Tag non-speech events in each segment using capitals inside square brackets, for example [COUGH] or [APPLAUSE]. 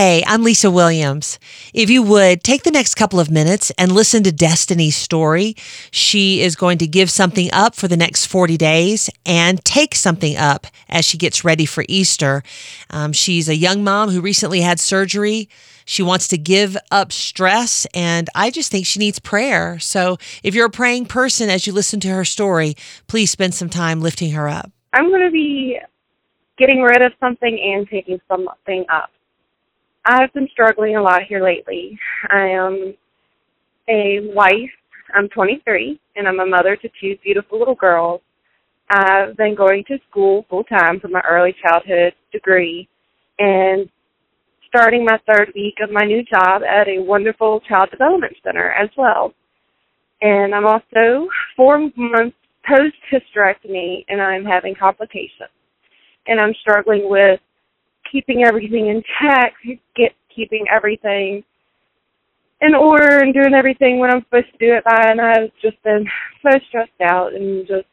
Hey, I'm Lisa Williams. If you would take the next couple of minutes and listen to Destiny's story, she is going to give something up for the next 40 days and take something up as she gets ready for Easter. Um, she's a young mom who recently had surgery. She wants to give up stress, and I just think she needs prayer. So if you're a praying person as you listen to her story, please spend some time lifting her up. I'm going to be getting rid of something and taking something up. I've been struggling a lot here lately. I am a wife. I'm 23, and I'm a mother to two beautiful little girls. I've been going to school full time for my early childhood degree and starting my third week of my new job at a wonderful child development center as well. And I'm also four months post hysterectomy and I'm having complications. And I'm struggling with keeping everything intact, get keeping everything in order and doing everything when I'm supposed to do it by and I've just been so stressed out and just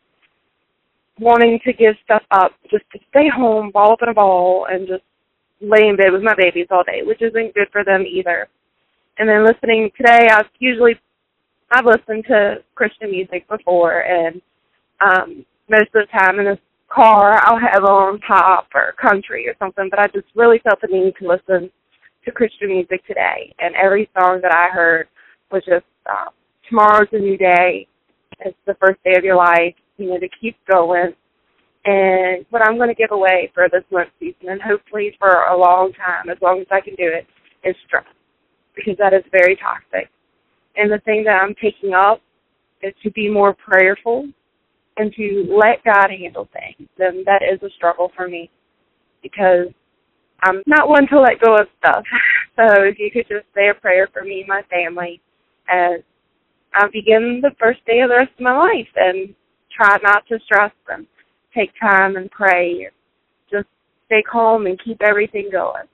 wanting to give stuff up just to stay home, ball up in a ball and just lay in bed with my babies all day, which isn't good for them either. And then listening today I've usually I've listened to Christian music before and um most of the time in the car I'll have on pop or country or something, but I just really felt the need to listen to Christian music today. And every song that I heard was just uh, tomorrow's a new day. It's the first day of your life. You know, to keep going. And what I'm going to give away for this month season, and hopefully for a long time, as long as I can do it, is stress, because that is very toxic. And the thing that I'm taking up is to be more prayerful and to let God handle things. And that is a struggle for me because I'm not one to let go of stuff. [LAUGHS] So if you could just say a prayer for me and my family as I begin the first day of the rest of my life and try not to stress them. Take time and pray. Just stay calm and keep everything going.